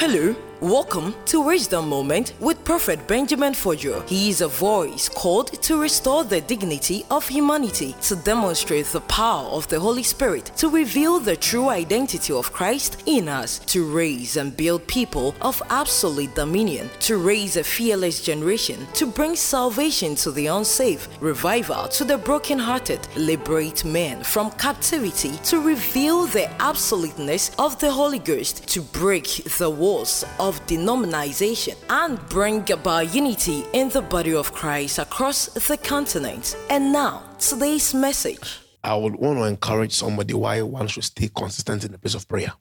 Hello, welcome to Wisdom Moment with Prophet Benjamin Fojo. He is a voice called to restore the dignity of humanity, to demonstrate the power of the Holy Spirit, to reveal the true identity of Christ in us, to raise and build people of absolute dominion, to raise a fearless generation, to bring salvation to the unsafe, revival to the brokenhearted, liberate men from captivity, to reveal the absoluteness of the Holy Ghost, to break the walls of denomination and bring about unity in the body of Christ across the continent. And now, today's message. I would want to encourage somebody why one should stay consistent in the place of prayer.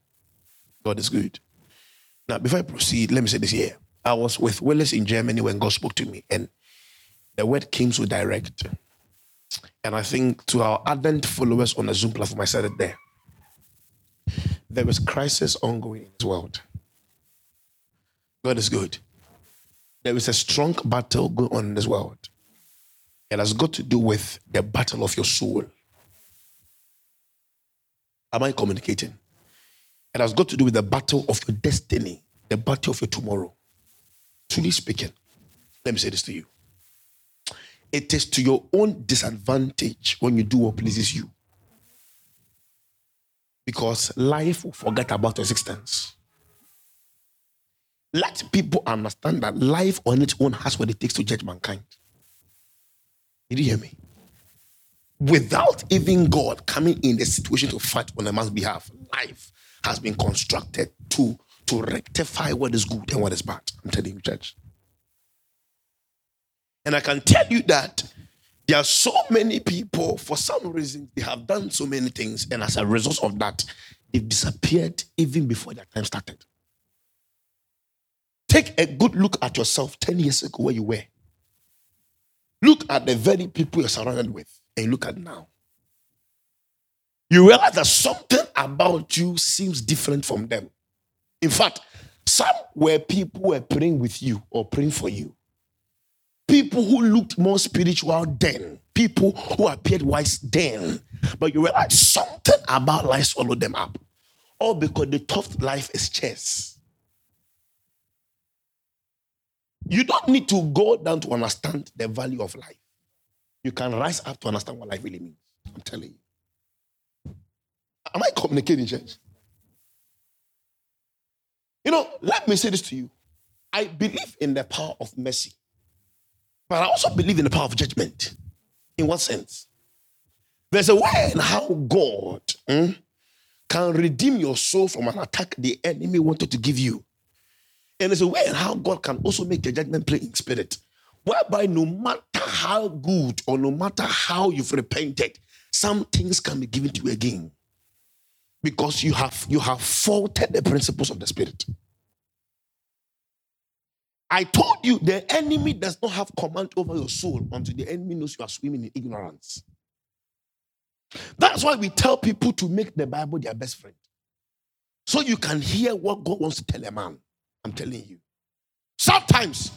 God is good. Now, before I proceed, let me say this here. I was with Willis in Germany when God spoke to me, and the word came so direct. And I think to our ardent followers on the Zoom platform, I said it there. There is crisis ongoing in this world. God is good. There is a strong battle going on in this world. It has got to do with the battle of your soul. Am I communicating? It has got to do with the battle of your destiny, the battle of your tomorrow. Truly speaking, let me say this to you. It is to your own disadvantage when you do what pleases you. Because life will forget about your existence. Let people understand that life on its own has what it takes to judge mankind. Did you hear me? Without even God coming in the situation to fight on a man's behalf, life has been constructed to, to rectify what is good and what is bad. I'm telling you, church. And I can tell you that there are so many people, for some reason, they have done so many things, and as a result of that, they've disappeared even before their time started. Take a good look at yourself 10 years ago where you were. Look at the very people you're surrounded with, and look at now. You realize that something about you seems different from them. In fact, some were people were praying with you or praying for you. People who looked more spiritual then, people who appeared wise then, but you realize something about life swallowed them up. All because the tough life is chess. You don't need to go down to understand the value of life. You can rise up to understand what life really means. I'm telling you. Am I communicating, church? You know, let me say this to you. I believe in the power of mercy, but I also believe in the power of judgment. In what sense? There's a way in how God hmm, can redeem your soul from an attack the enemy wanted to give you. And there's a way how God can also make the judgment play in spirit, whereby no matter how good or no matter how you've repented, some things can be given to you again because you have you have faulted the principles of the spirit. I told you the enemy does not have command over your soul until the enemy knows you are swimming in ignorance. That's why we tell people to make the Bible their best friend. So you can hear what God wants to tell a man. I'm telling you. Sometimes,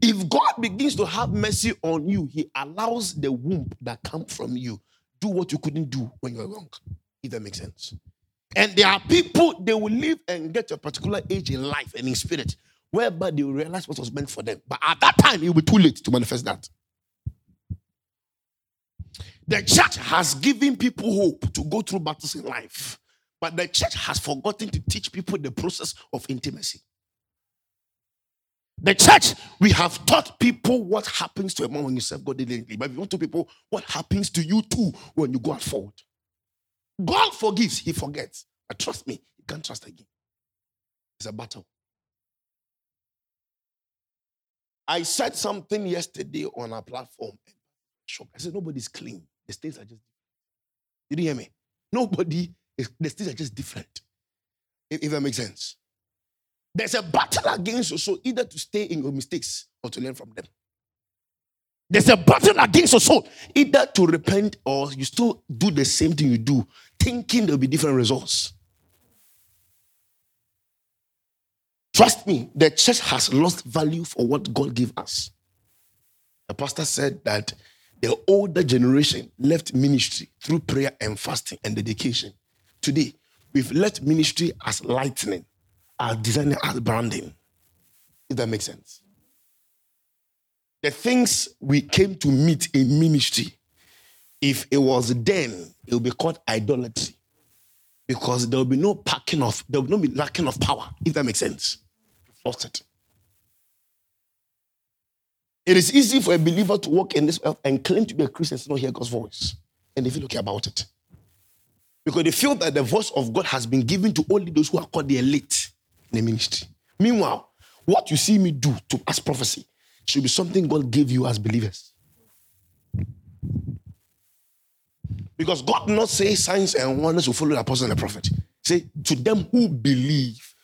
if God begins to have mercy on you, He allows the womb that come from you do what you couldn't do when you were young. If that makes sense. And there are people they will live and get to a particular age in life and in spirit, whereby they will realize what was meant for them. But at that time, it will be too late to manifest that. The church has given people hope to go through battles in life, but the church has forgotten to teach people the process of intimacy. The church, we have taught people what happens to a man when you serve God diligently, but we want to people what happens to you too when you go out forward. God forgives, He forgets. But trust me, you can't trust again. It's a battle. I said something yesterday on our platform. Shock. I said, nobody's clean. The states are just You didn't hear me? Nobody, the states are just different. If, if that makes sense. There's a battle against your soul, either to stay in your mistakes or to learn from them. There's a battle against your soul, either to repent or you still do the same thing you do, thinking there'll be different results. Trust me, the church has lost value for what God gave us. The pastor said that the older generation left ministry through prayer and fasting and dedication. Today, we've left ministry as lightning as designing, as branding. If that makes sense. The things we came to meet in ministry, if it was then, it would be called idolatry. Because there will be no packing of, there will be lacking of power, if that makes sense. Lost it. It is easy for a believer to walk in this earth and claim to be a Christian and not hear God's voice. And they feel okay about it. Because they feel that the voice of God has been given to only those who are called the elite in the ministry. Meanwhile, what you see me do to as prophecy should be something God gave you as believers. Because God not say signs and wonders will follow the apostle and the prophet. Say to them who believe.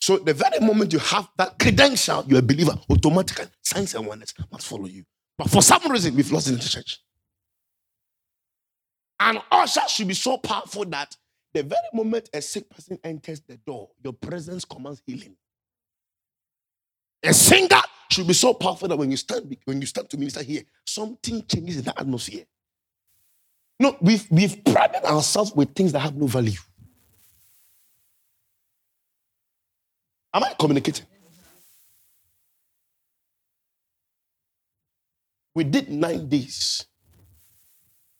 So the very moment you have that credential, you're a believer, automatically signs and wonders must follow you. But for some reason, we've lost in the church. An usher should be so powerful that the very moment a sick person enters the door, your presence commands healing. A singer should be so powerful that when you stand, when you stand to minister here, something changes in the atmosphere. No, we've, we've prided ourselves with things that have no value. Am I communicating? We did nine days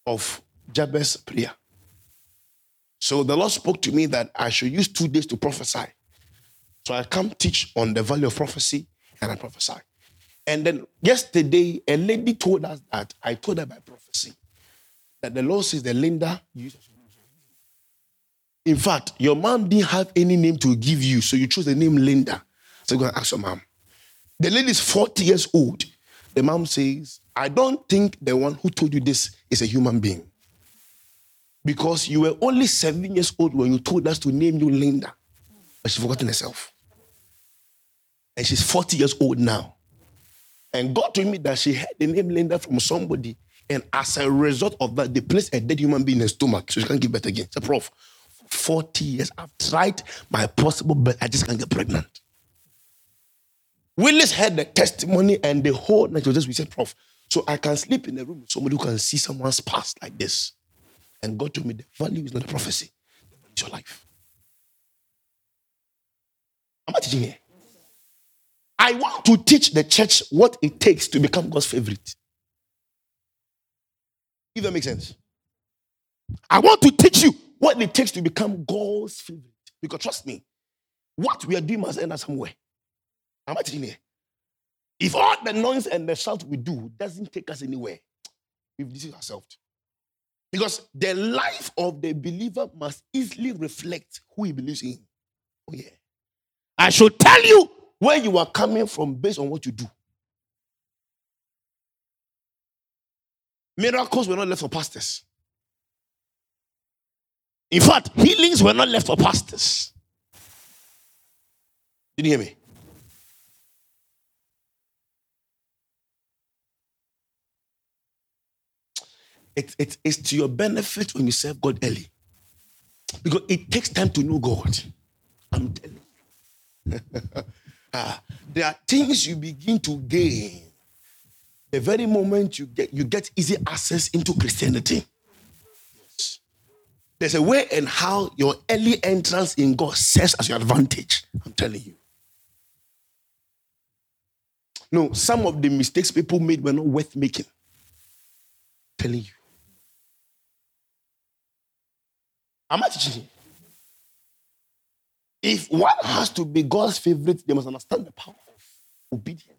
of Jabez prayer. So the Lord spoke to me that I should use two days to prophesy. So I come teach on the value of prophecy and I prophesy. And then yesterday, a lady told us that I told her by prophecy that the Lord says the Linda In fact, your mom didn't have any name to give you, so you chose the name Linda. So you go and ask your mom. The lady is 40 years old. The mom says, I don't think the one who told you this is a human being. Because you were only seven years old when you told us to name you Linda. But she's forgotten herself. And she's 40 years old now. And God told me that she had the name Linda from somebody. And as a result of that, they placed a dead human being in her stomach. So she can't give birth again. So, prof, 40 years, I've tried my possible best. I just can't get pregnant. Willis had the testimony and the whole night was just, we said, Prof, so I can sleep in a room with somebody who can see someone's past like this. And God told me the value is not a prophecy, it's your life. Am I teaching here? I want to teach the church what it takes to become God's favorite. If that makes sense. I want to teach you what it takes to become God's favorite. Because trust me, what we are doing must end up somewhere. Am I teaching here? If all the noise and the shout we do doesn't take us anywhere, we've deceived ourselves. Because the life of the believer must easily reflect who he believes in. Oh, yeah. I should tell you where you are coming from based on what you do. Miracles were not left for pastors. In fact, healings were not left for pastors. Did you hear me? It, it, it's to your benefit when you serve God early. Because it takes time to know God. I'm telling you. ah, there are things you begin to gain the very moment you get you get easy access into Christianity. There's a way and how your early entrance in God serves as your advantage. I'm telling you. No, some of the mistakes people made were not worth making. I'm telling you. Am I teaching you? If one has to be God's favorite, they must understand the power of obedience.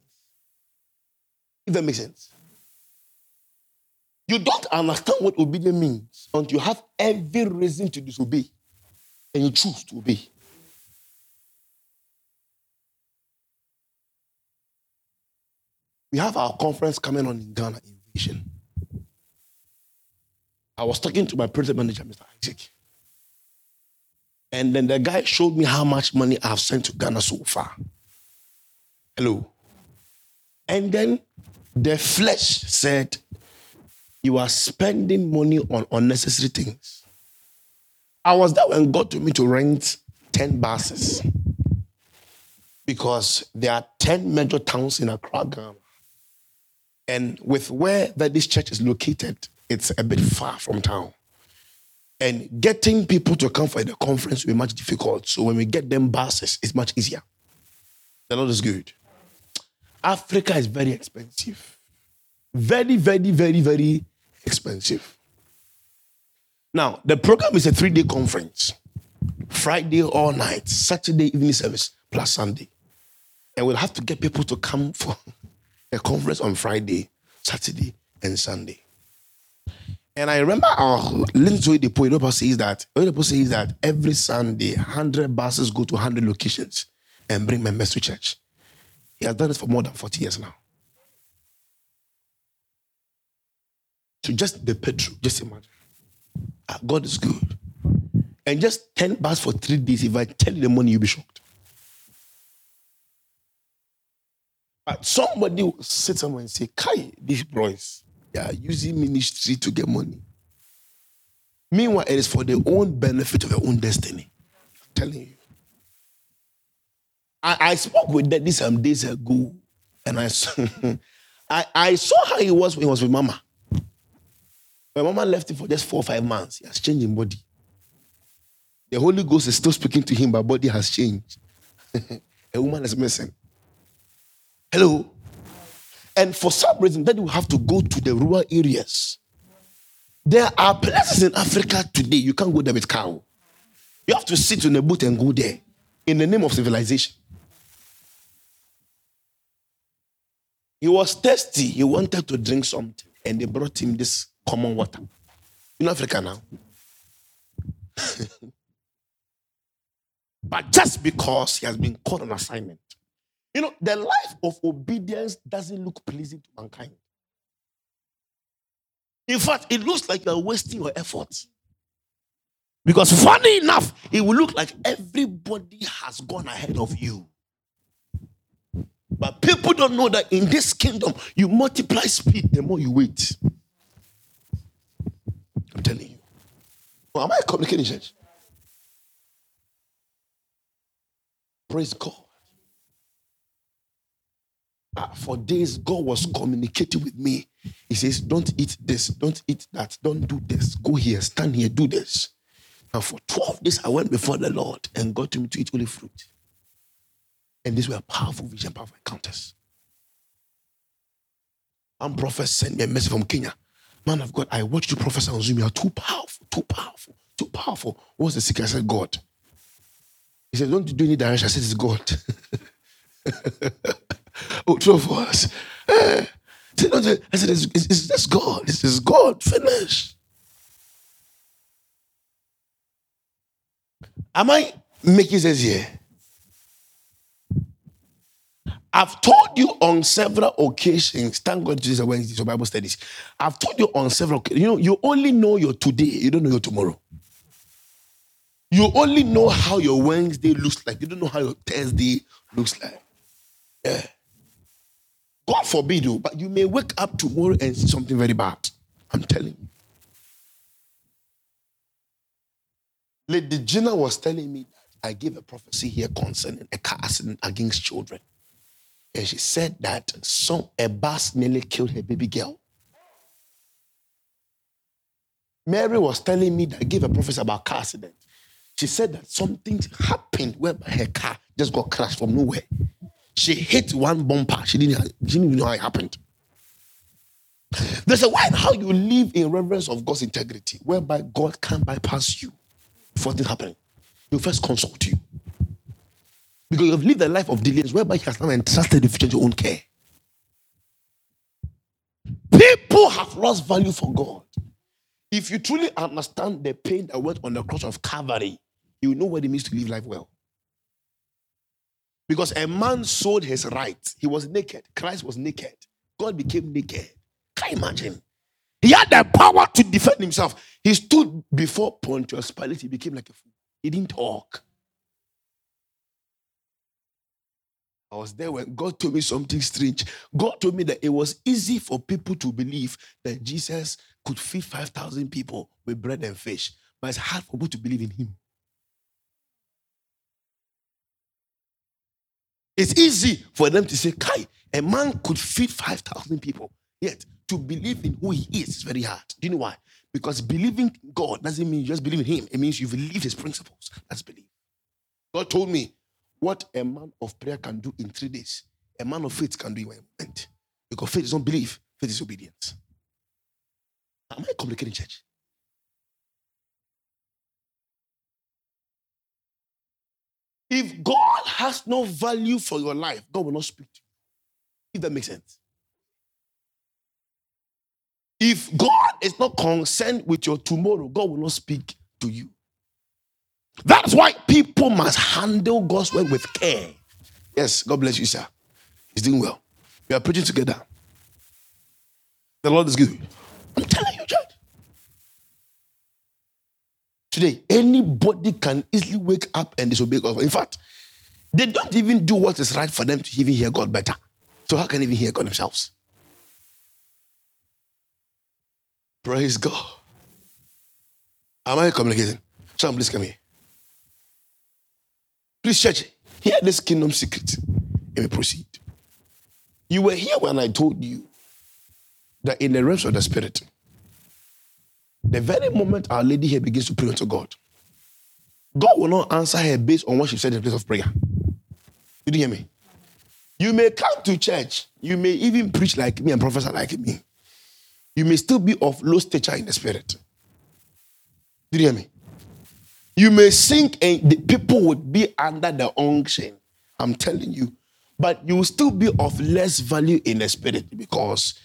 If that makes sense. You don't understand what obedience means until you have every reason to disobey and you choose to obey. We have our conference coming on in Ghana, Invasion. I was talking to my project manager, Mr. Isaac. And then the guy showed me how much money I've sent to Ghana so far. Hello. And then the flesh said, You are spending money on unnecessary things. I was there when God told me to rent 10 buses because there are 10 major towns in Accra, Ghana. And with where that this church is located, it's a bit far from town. And getting people to come for the conference will be much difficult. So when we get them buses, it's much easier. The Lord is good. Africa is very expensive. Very, very, very, very expensive. Now, the program is a three day conference Friday all night, Saturday evening service, plus Sunday. And we'll have to get people to come for a conference on Friday, Saturday, and Sunday. And I remember our Lindsay Depo Oyedepo says that Oyedepo says that every Sunday, 100 buses go to 100 locations and bring members to church. He has done it for more than 40 years now. So just the petrol, just imagine. Ah, God is good. And just 10 bars for three days, if I tell you the money, you'll be shocked. But somebody will sit somewhere and say, Kai, these boys, they are using ministry to get money. Meanwhile, it is for their own benefit of their own destiny. I'm telling you. I, I spoke with Daddy some days ago, and I I, I saw how he was when he was with Mama. My Mama left him for just four or five months. He has changed in body. The Holy Ghost is still speaking to him, but body has changed. A woman is missing. Hello? And for some reason, then you have to go to the rural areas. There are places in Africa today, you can't go there with cow. You have to sit in a boat and go there in the name of civilization. He was thirsty. He wanted to drink something, and they brought him this common water. In Africa now. but just because he has been called on assignment. You know, the life of obedience doesn't look pleasing to mankind. In fact, it looks like you're wasting your efforts. Because funny enough, it will look like everybody has gone ahead of you. But people don't know that in this kingdom, you multiply speed the more you wait. I'm telling you. Well, am I communicating, church? Praise God. Uh, for days, God was communicating with me. He says, Don't eat this, don't eat that, don't do this. Go here, stand here, do this. And for 12 days, I went before the Lord and got him to eat only fruit. And these were powerful vision, powerful encounters. One prophet sent me a message from Kenya. Man of God, I watched you prophesy on Zoom. You are too powerful, too powerful, too powerful. What's the secret? I said, God. He said, Don't do any direction. I said, It's God. two of us. Eh. I said, it's, it's just God. This is God. Finish. Am I making sense here? I've told you on several occasions, thank God Jesus Wednesday, so Bible studies. I've told you on several occasions, you know, you only know your today, you don't know your tomorrow. You only know how your Wednesday looks like. You don't know how your Thursday looks like. Yeah. God forbid you, but you may wake up tomorrow and see something very bad. I'm telling you. Lady Gina was telling me that I gave a prophecy here concerning a car accident against children. And she said that some a bus nearly killed her baby girl. Mary was telling me that I gave a prophecy about car accident. She said that something happened where her car just got crashed from nowhere. She hit one bumper. She didn't, she didn't even know how it happened. There's a way how you live in reverence of God's integrity, whereby God can't bypass you before things happen. He first consult you. Because you have lived a life of diligence whereby He has now entrusted the future to your own care. People have lost value for God. If you truly understand the pain that went on the cross of Calvary, you know what it means to live life well. Because a man sold his rights. He was naked. Christ was naked. God became naked. Can you imagine? He had the power to defend himself. He stood before Pontius Pilate. He became like a fool. He didn't talk. I was there when God told me something strange. God told me that it was easy for people to believe that Jesus could feed 5,000 people with bread and fish, but it's hard for people to believe in him. It's easy for them to say, Kai, a man could feed 5,000 people. Yet, to believe in who he is is very hard. Do you know why? Because believing God doesn't mean you just believe in him. It means you believe his principles. That's belief. God told me what a man of prayer can do in three days. A man of faith can do in one moment. Because faith is not belief, faith is obedience. Am I complicating church? If God has no value for your life, God will not speak to you. If that makes sense. If God is not concerned with your tomorrow, God will not speak to you. That's why people must handle God's word with care. Yes, God bless you, sir. He's doing well. We are preaching together. The Lord is good. I'm telling you, church. Today, anybody can easily wake up and disobey God. In fact, they don't even do what is right for them to even hear God better. So how can they even hear God themselves? Praise God. Am I communicating? Someone please come here. Please, church, hear this kingdom secret and we proceed. You were here when I told you that in the realms of the spirit, the very moment Our Lady here begins to pray unto God, God will not answer her based on what she said in the place of prayer. You hear me? You may come to church, you may even preach like me and professor like me. You may still be of low stature in the spirit. Did you hear me? You may sing and the people would be under the unction. I'm telling you. But you will still be of less value in the spirit because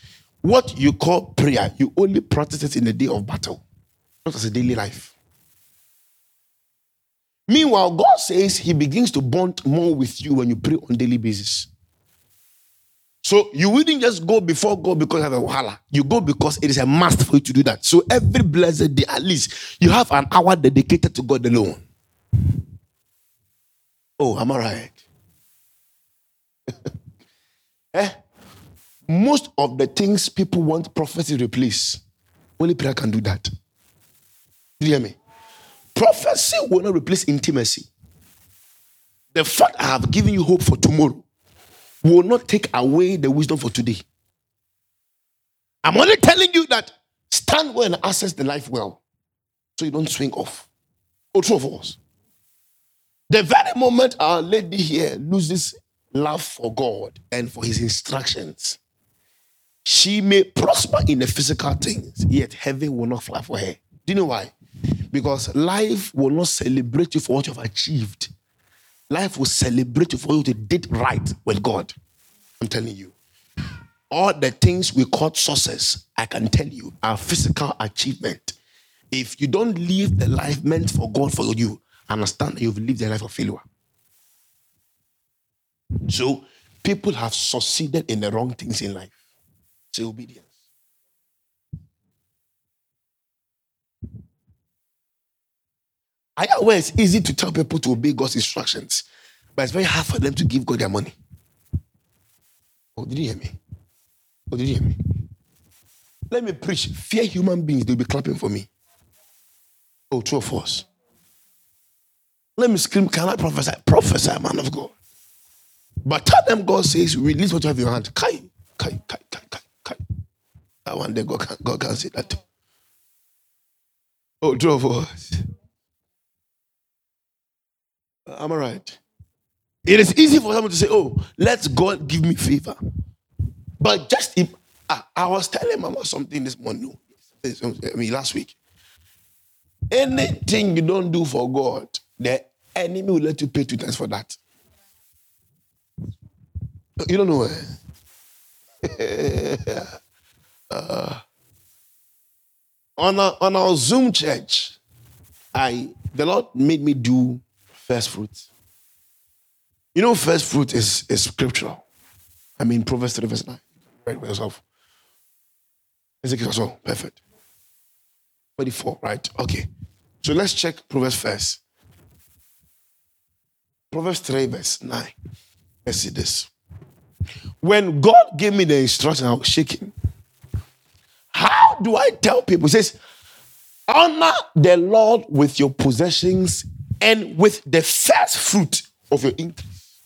what you call prayer, you only practice it in the day of battle, not as a daily life. Meanwhile, God says He begins to bond more with you when you pray on daily basis. So you wouldn't just go before God because have a wahala. You go because it is a must for you to do that. So every blessed day, at least, you have an hour dedicated to God alone. Oh, am I right? eh? Most of the things people want prophecy to replace, only prayer can do that. Do you hear me? Prophecy will not replace intimacy. The fact I have given you hope for tomorrow will not take away the wisdom for today. I'm only telling you that stand well and access the life well so you don't swing off. Oh, true of us. The very moment our lady here loses love for God and for his instructions, she may prosper in the physical things, yet heaven will not fly for her. Do you know why? Because life will not celebrate you for what you've achieved. Life will celebrate you for what you did right with God. I'm telling you. All the things we call success, I can tell you, are physical achievement. If you don't live the life meant for God for you, understand that you've lived a life of failure. So people have succeeded in the wrong things in life. Say obedience. I aware it's easy to tell people to obey God's instructions, but it's very hard for them to give God their money. Oh, did you hear me? Oh, did you hear me? Let me preach. Fear human beings, they'll be clapping for me. Oh, true of us. Let me scream, can I prophesy? Prophesy, man of God. But tell them God says, release what you have in your hand. Kai, kai, kai, kai, kai. That one day God can, God can say that. Oh, true of us. Am I right? It is easy for someone to say, Oh, let God give me favor. But just if I, I was telling Mama something this morning, I mean, last week. Anything you don't do for God, the enemy will let you pay two times for that. You don't know. Eh? uh, on, our, on our Zoom church, I the Lord made me do first fruits. You know, first fruit is, is scriptural. I mean, Proverbs 3, verse 9. Right by yourself. Ezekiel as well. Perfect. 24, right? Okay. So let's check Proverbs first. Proverbs 3, verse 9. Let's see this. When God gave me the instruction, I was shaking. How do I tell people? Says, honor the Lord with your possessions and with the first fruit of your increase.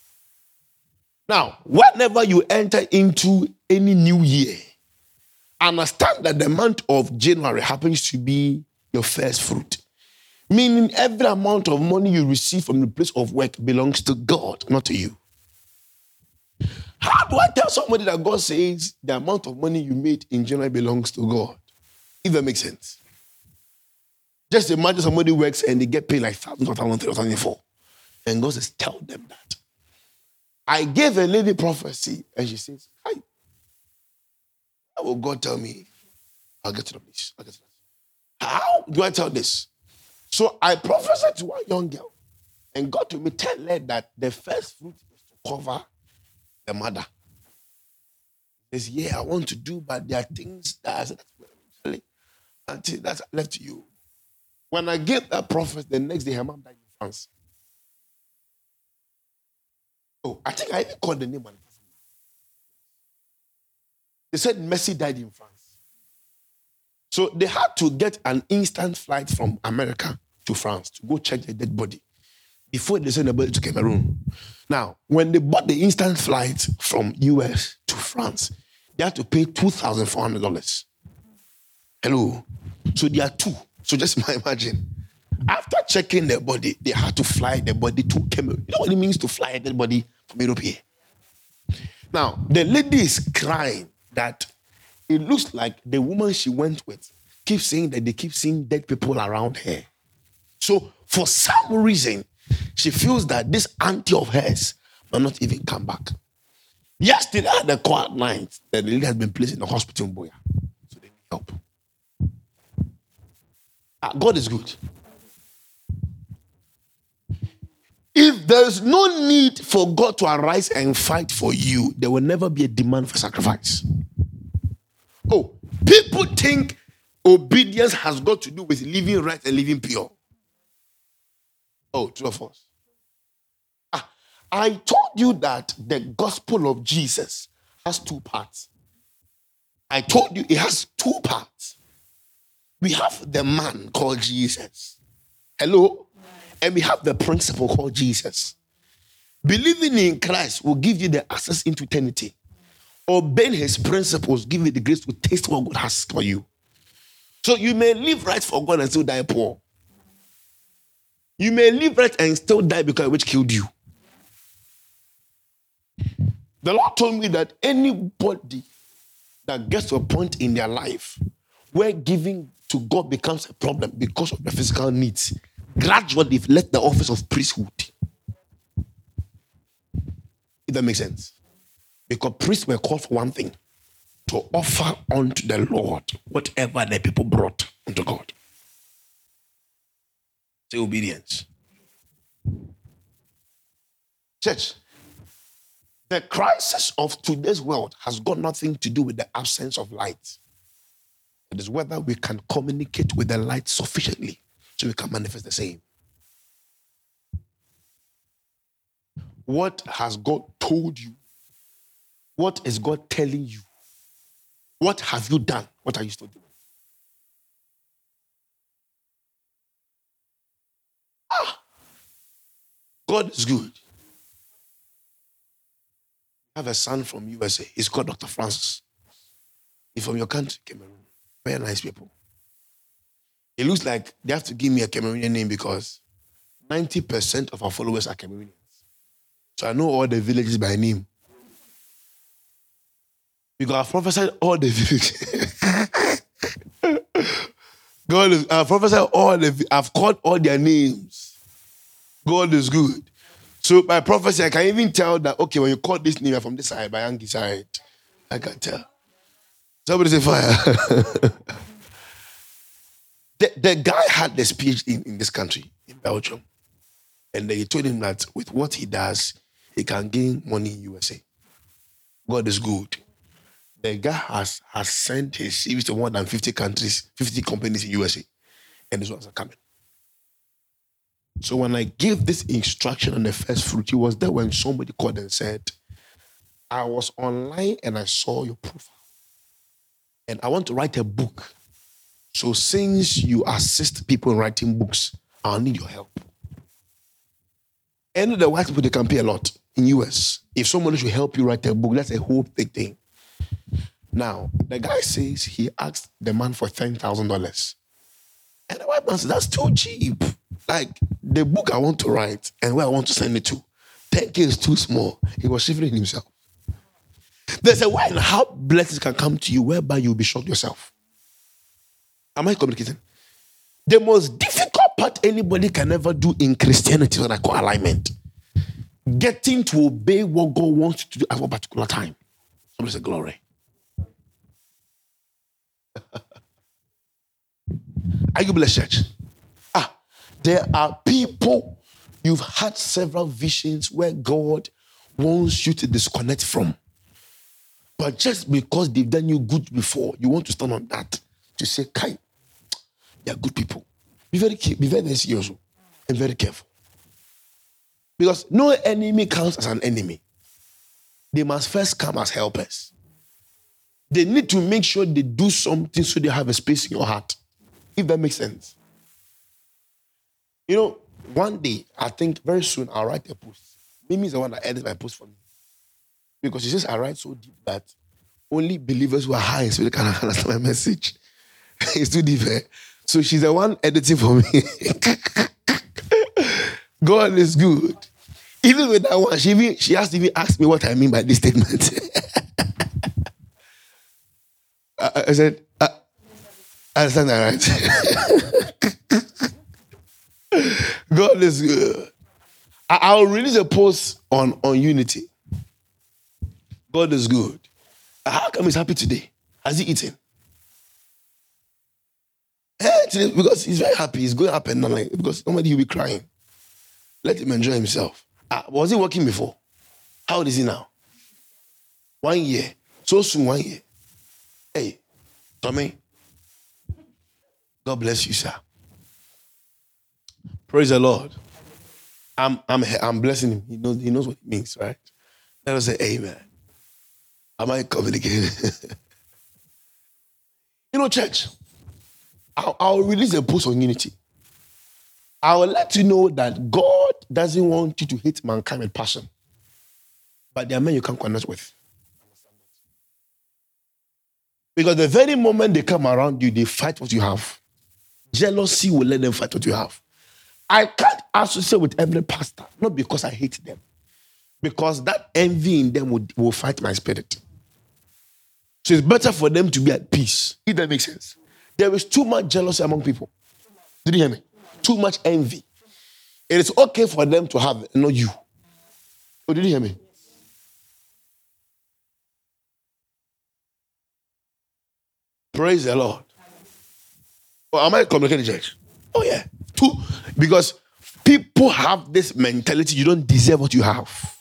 Now, whenever you enter into any new year, understand that the month of January happens to be your first fruit. Meaning, every amount of money you receive from the place of work belongs to God, not to you. How do I tell somebody that God says the amount of money you made in general belongs to God? If that makes sense. Just imagine somebody works and they get paid like thousands or thousands, or thousand four. And God says, Tell them that. I gave a lady prophecy, and she says, Hi. How will God tell me? I'll get to the place. I'll get to the How do I tell this? So I prophesied to one young girl, and God told me, Tell her that the first fruit is to cover the mother. He says, Yeah, I want to do, but there are things that I said, until that's left to you. When I gave that prophet, the next day her mom died in France. Oh, I think I even called the name one. They said Messi died in France. So they had to get an instant flight from America to France to go check the dead body before they sent the body to Cameroon. Now, when they bought the instant flight from US to France, they had to pay $2,400. Hello. So there are two. So just imagine. After checking the body, they had to fly the body to Cameroon. You know what it means to fly the body from Europe here? Now, the lady is crying that it looks like the woman she went with keeps saying that they keep seeing dead people around her. So, for some reason, she feels that this auntie of hers might not even come back. Yesterday at the quiet night, the lady has been placed in the hospital in Buea. So they need help. Ah, God is good. If there's no need for God to arise and fight for you, there will never be a demand for sacrifice. Oh, people think obedience has got to do with living right and living pure. Oh, true of us. Ah, I told you that the gospel of Jesus has two parts. I told you it has two parts. We have the man called Jesus. Hello? And we have the principle called Jesus. Believing in Christ will give you the access into eternity. Obeying his principles give you the grace to taste what God has for you. So you may live right for God and still die poor. You may live right and still die because which killed you. The Lord told me that anybody that gets to a point in their life where giving to God becomes a problem because of the physical needs, gradually left the office of priesthood. If that makes sense. Because priests were called for one thing to offer unto the Lord whatever the people brought unto God. Say obedience. Church, the crisis of today's world has got nothing to do with the absence of light. It is whether we can communicate with the light sufficiently so we can manifest the same. What has God told you? What is God telling you? What have you done? What are you still doing? God is good. I have a son from USA. He's called Dr. Francis. He's from your country, Cameroon. Very nice people. It looks like they have to give me a Cameroonian name because 90% of our followers are Cameroonians. So I know all the villages by name. Because I've prophesied all the villages. God I've prophesied all the, I've called all their names. God is good. So by prophecy, I can even tell that, okay, when you call this name from this side, by Angie side, I can tell. Somebody say fire. the, the guy had this PhD in, in this country, in Belgium. And they told him that with what he does, he can gain money in USA. God is good. The guy has, has sent his CVs to more than 50 countries, 50 companies in USA. And this ones are coming. So when I gave this instruction on the first fruit, he was there when somebody called and said, I was online and I saw your profile. And I want to write a book. So since you assist people in writing books, I'll need your help. And the white people, they can pay a lot in US. If someone should help you write a book, that's a whole big thing. Now, the guy says he asked the man for $10,000. And the white man says, that's too cheap. Like the book I want to write and where I want to send it to, 10K is too small. He was shivering himself. There's a way in how blessings can come to you whereby you'll be shocked yourself. Am I communicating? The most difficult part anybody can ever do in Christianity is what I call alignment. Getting to obey what God wants you to do at a particular time. Somebody say glory. Are you blessed, church? There are people you've had several visions where God wants you to disconnect from. But just because they've done you good before, you want to stand on that to say, Kai, they are good people. Be very be very, very serious oh, and very careful. Because no enemy counts as an enemy. They must first come as helpers. They need to make sure they do something so they have a space in your heart. If that makes sense. You know, one day, I think very soon, I'll write a post. Mimi is the one that edits my post for me. Because she says I write so deep that only believers who are high in spirit can understand my message. it's too deep. Eh? So she's the one editing for me. God is good. Even with that one, she even, she has to even ask me what I mean by this statement. I, I, said, I, I understand that right. God is good. I, I'll release a post on, on unity. God is good. How come he's happy today? Has he eaten? Eh, because he's very happy. He's going up and down like because normally he'll be crying. Let him enjoy himself. Ah, was he working before? How old is he now? One year. So soon, one year. Hey, Tommy. God bless you, sir. Praise the Lord. I'm I'm I'm blessing him. He knows he knows what it means, right? Let us say amen. Am I communicating? you know, church, I'll, I'll release a post on unity. I will let you know that God doesn't want you to hate mankind with passion. But there are men you can't connect with. Because the very moment they come around you, they fight what you have. Jealousy will let them fight what you have. I can't associate with every pastor, not because I hate them, because that envy in them will, will fight my spirit. So it's better for them to be at peace. If that makes sense. There is too much jealousy among people. Did you hear me? Too much envy. It is okay for them to have it, not you. Oh, did you hear me? Praise the Lord. Am I communicating, church? Oh, yeah. Because people have this mentality you don't deserve what you have.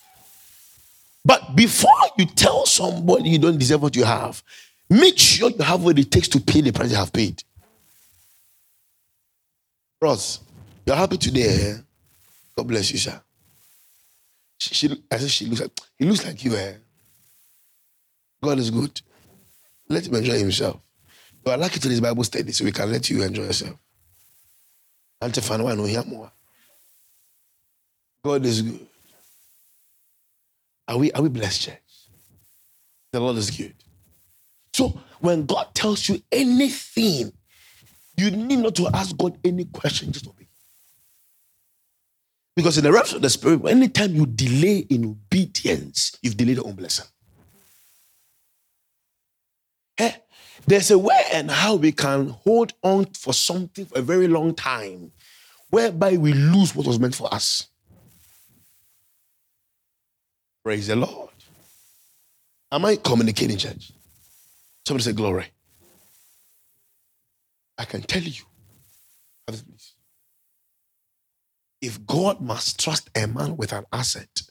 But before you tell somebody you don't deserve what you have, Make sure you have what it takes to pay the price you have paid. Ross, you're happy today, eh? God bless you, sir. She, she, I said she looks like he looks like you, eh? God is good. Let him enjoy himself. You are lucky to this Bible study, so we can let you enjoy yourself. Why no hear more? God is good. Are we are we blessed, church? The Lord is good. So when God tells you anything, you need not to ask God any question, just obey. Because in the realms of the spirit, anytime you delay in obedience, you've delayed your own blessing. Hey, there's a way and how we can hold on for something for a very long time, whereby we lose what was meant for us. Praise the Lord. Am I communicating, church? Somebody say glory. I can tell you. If God must trust a man with an asset,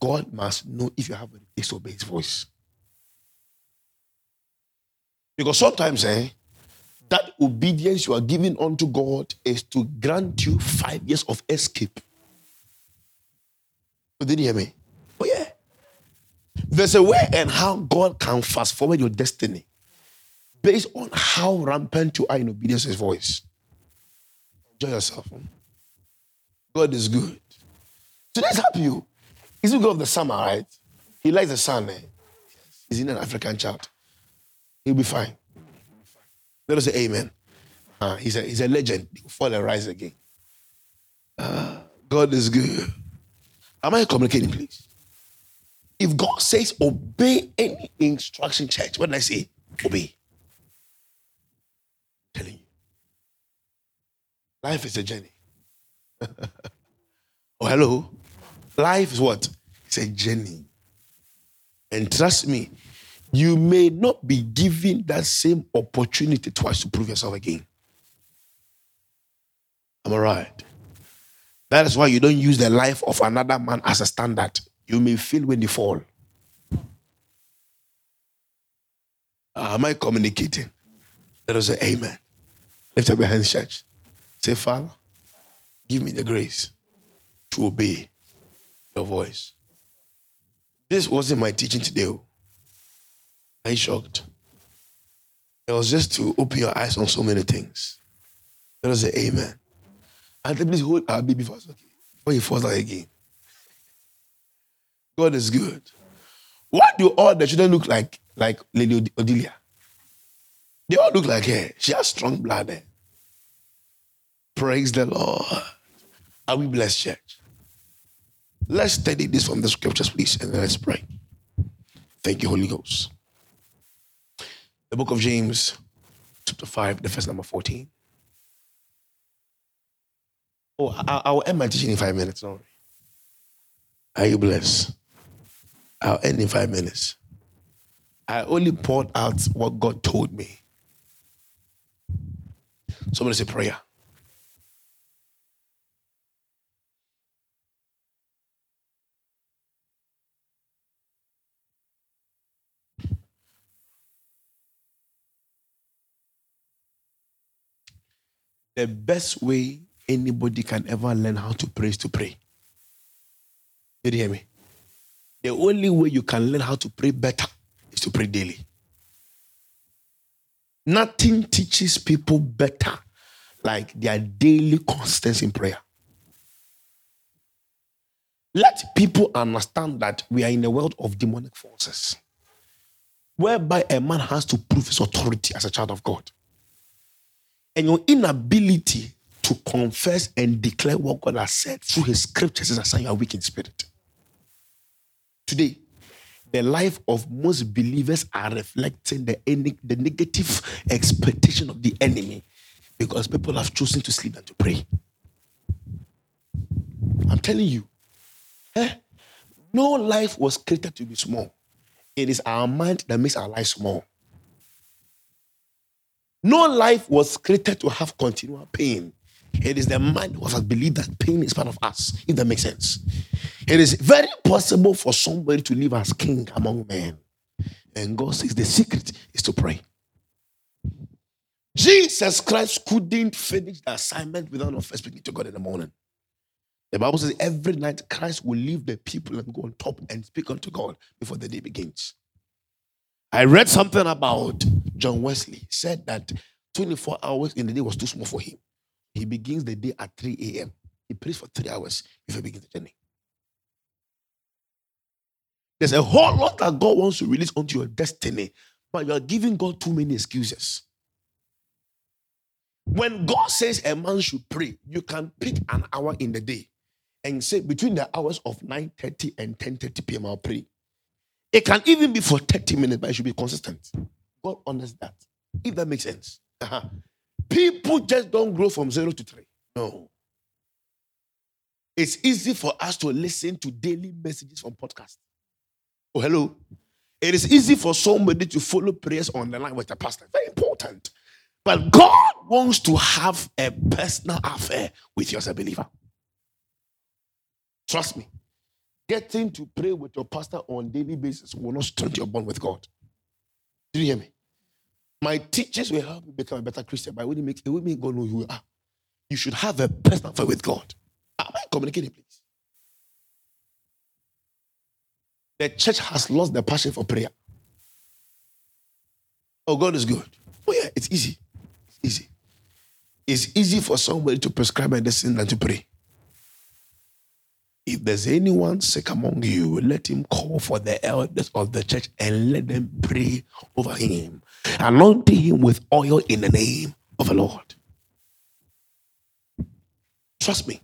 God must know if you have a disobey his voice. Because sometimes, eh, that obedience you are giving unto God is to grant you five years of escape. Did you hear me? Oh, yeah. There's a way and how God can fast forward your destiny based on how rampant you are in obedience to his voice. Enjoy yourself. God is good. Today's happy you. He's the God of the summer, right? He likes the sun. Eh? He's in an African child. He'll be fine. Let us say amen. Uh, he's, a, he's a legend. He will fall and rise again. Uh, God is good. Am I communicating, please? If God says obey any instruction, church, what did I say? Obey. I'm telling you. Life is a journey. oh, hello. Life is what? It's a journey. And trust me, you may not be given that same opportunity twice to prove yourself again. Am I right? That is why you don't use the life of another man as a standard. You may fail when you fall. Am I communicating? Let us say amen. Lift up your hands, church. Say, Father, give me the grace to obey your voice. This wasn't my teaching today. Oh. Are you shocked? It was just to open your eyes on so many things. Let us say amen. And please hold our baby first, okay? Before he falls down again. God is good. What do all the children look like like Lady Odilia? They all look like her. She has strong blood. Eh? Praise the Lord. Are we blessed, church? Let's study this from the scriptures, please, and then let's pray. Thank you, Holy Ghost. The book of James, chapter 5, the first number 14. Oh, I, will end my teaching in five minutes. Sorry. Are you blessed? I'll end in five minutes. I only poured out what God told me. Somebody say prayer. The best way anybody can ever learn how to pray is to pray. Did you hear me? The only way you can learn how to pray better is to pray daily. Nothing teaches people better like their daily constance in prayer. Let people understand that we are in a world of demonic forces, whereby a man has to prove his authority as a child of God. And your inability to confess and declare what God has said through his scriptures is a sign you are weak in spirit. Today, the life of most believers are reflecting the, the negative expectation of the enemy because people have chosen to sleep and to pray. I'm telling you, eh? no life was created to be small. It is our mind that makes our life small. No life was created to have continual pain. It is the mind who has believed that pain is part of us, if that makes sense. It is very possible for somebody to live as king among men. And God says the secret is to pray. Jesus Christ couldn't finish the assignment without first speaking to God in the morning. The Bible says every night Christ will leave the people and go on top and speak unto God before the day begins. I read something about John Wesley. He said that 24 hours in the day was too small for him. He begins the day at 3 a.m. He prays for three hours before he begins the journey. There's a whole lot that God wants to release onto your destiny, but you are giving God too many excuses. When God says a man should pray, you can pick an hour in the day and say between the hours of 9:30 and 10:30 p.m. I'll pray. It can even be for 30 minutes, but it should be consistent. God honors that. If that makes sense. Uh-huh. People just don't grow from zero to three. No. It's easy for us to listen to daily messages from podcasts. Oh, hello. It is easy for somebody to follow prayers on the line with a pastor. Very important. But God wants to have a personal affair with you as a believer. Trust me. Getting to pray with your pastor on daily basis will not strengthen your bond with God. Do you hear me? My teachers will help you become a better Christian, but it will make it will make God know who you are. You should have a personal affair with God. Ah, Am I communicating, please? The church has lost the passion for prayer. Oh, God is good. Oh, yeah, it's easy. It's easy. It's easy for somebody to prescribe medicine than to pray. If there's anyone sick among you, let him call for the elders of the church and let them pray over him. anointing him with oil in the name of the Lord. Trust me.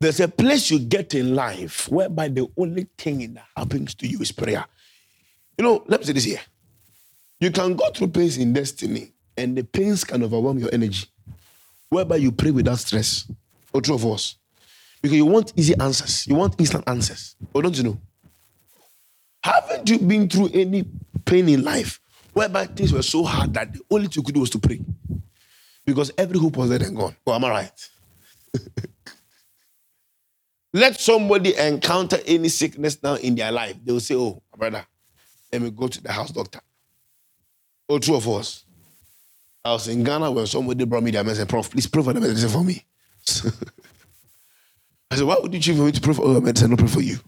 There's a place you get in life whereby the only thing that happens to you is prayer. You know, let me say this here. You can go through pains in destiny, and the pains can overwhelm your energy, whereby you pray without stress. Or true of us. Because you want easy answers, you want instant answers. Or don't you know? Haven't you been through any pain in life whereby things were so hard that the only thing you could do was to pray? Because every hope was dead and gone. Oh, am I right? Let somebody encounter any sickness now in their life. They will say, Oh, brother, let me go to the house doctor. Oh, two of us. I was in Ghana when somebody brought me their medicine. Prof, please pray for the medicine for me. I said, Why would you choose for me to pray for oh, your medicine, and not pray for you?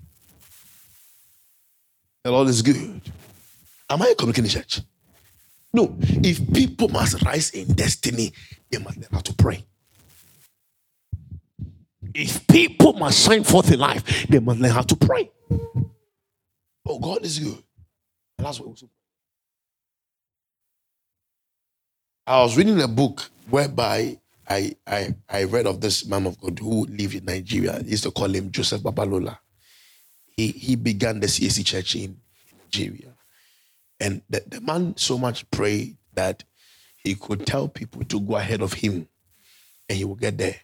The Lord is good. Am I a communicating church? No. If people must rise in destiny, they must learn how to pray. If people must shine forth in life, they must learn how to pray. Oh, God is good. And that's what I was reading a book whereby I, I, I read of this man of God who lived in Nigeria. Used to call him Joseph Babalola. He, he began the CAC church in Nigeria. And the, the man so much prayed that he could tell people to go ahead of him and he will get there.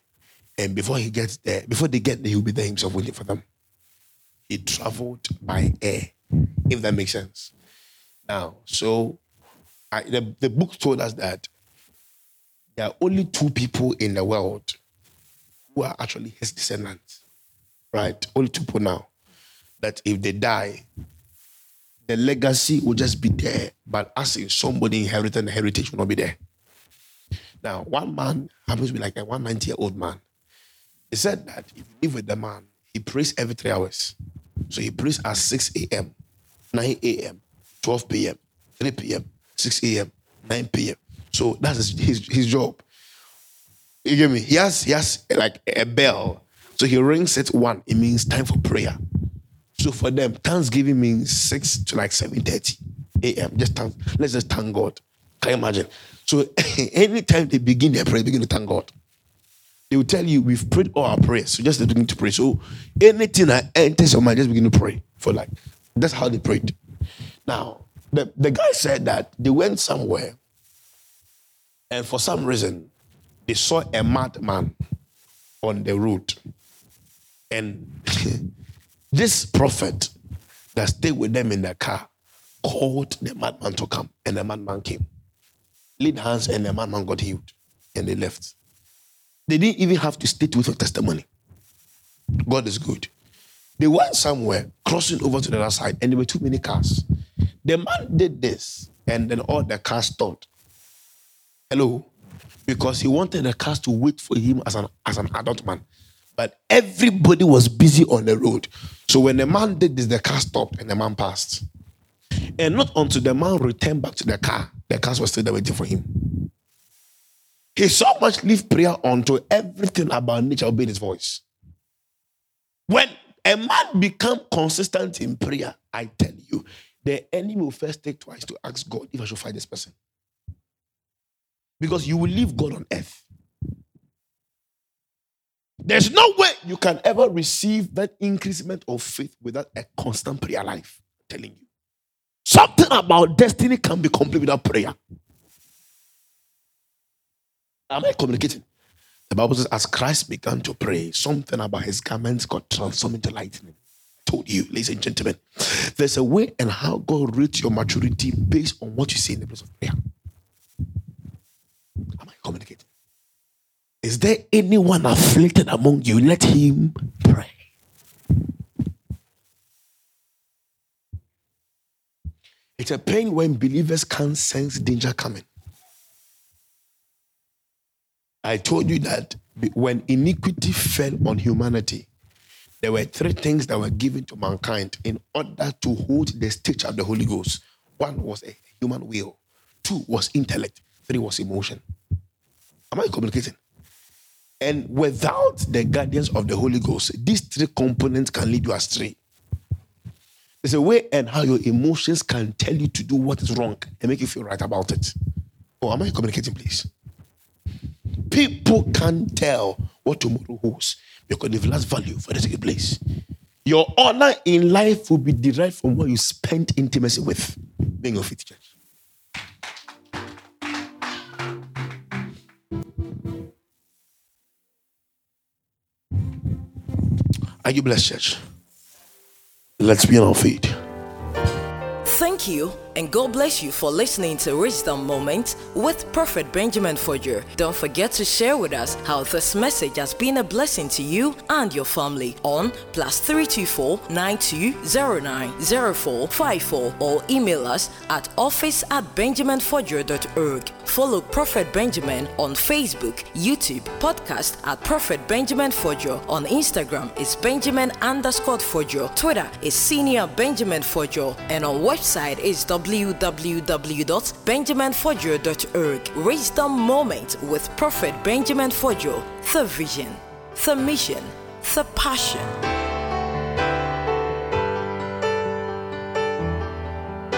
And before he gets there, before they get there, he'll be there himself waiting for them. He traveled by air, if that makes sense. Now, so I, the, the book told us that there are only two people in the world who are actually his descendants, right? Only two people now. That if they die, the legacy will just be there, but as in somebody inheriting the heritage will not be there. Now, one man happens to be like a 190 year old man. He said that if you live with the man, he prays every three hours. So he prays at 6 a.m., 9 a.m., 12 p.m., 3 p.m., 6 a.m., 9 p.m. So that's his, his, job. You get me? He has he has like a bell. So he rings at one. It means time for prayer. So for them, Thanksgiving means six to like seven thirty a.m. Just thank, let's just thank God. Can you imagine? So anytime they begin their prayer, begin to thank God. They will tell you we've prayed all our prayers. So just begin to pray. So anything that enters your mind, just begin to pray for like that's how they prayed. Now the, the guy said that they went somewhere and for some reason they saw a madman on the road. And this prophet that stayed with them in the car called the madman to come, and the madman came. Laid hands, and the madman got healed, and they left. They didn't even have to state with a testimony. God is good. They went somewhere, crossing over to the other side, and there were too many cars. The man did this, and then all the cars stopped. Hello? Because he wanted the cars to wait for him as an, as an adult man. But everybody was busy on the road. So when the man did this, the car stopped and the man passed. And not until the man returned back to the car, the cars were still there waiting for him. He so much leave prayer onto everything about nature obeyed his voice. When a man become consistent in prayer, I tell you, the enemy will first take twice to ask God if I should fight this person. Because you will leave God on earth. There's no way you can ever receive that increasement of faith without a constant prayer life. I'm telling you. Something about destiny can be complete without prayer. Am I communicating? The Bible says, as Christ began to pray, something about his garments got transformed into lightning. I told you, ladies and gentlemen, there's a way and how God rates your maturity based on what you see in the place of prayer. Communicating? Is there anyone afflicted among you? Let him pray. It's a pain when believers can't sense danger coming. I told you that when iniquity fell on humanity, there were three things that were given to mankind in order to hold the stature of the Holy Ghost. One was a human will, two was intellect, three was emotion. Am I communicating? And without the guidance of the Holy Ghost, these three components can lead you astray. There's a way and how your emotions can tell you to do what is wrong and make you feel right about it. Oh, am I communicating, please? People can tell what tomorrow holds because they've lost value for the second place. Your honor in life will be derived from what you spent intimacy with. Being of faith church. Are you blessed, church? Let's be on our feet. Thank you and God bless you for listening to Wisdom Moments with Prophet Benjamin Fodjo. Don't forget to share with us how this message has been a blessing to you and your family on plus 324 9209 or email us at office at benjaminfodjo.org. Follow Prophet Benjamin on Facebook, YouTube, podcast at Prophet Benjamin Fodjo. On Instagram is Benjamin underscore Fodjo. Twitter is Senior Benjamin Fodjo. And on website is W www.benjaminfodjo.org. Wisdom Moment with Prophet Benjamin Fodjo. The vision, the mission, the passion.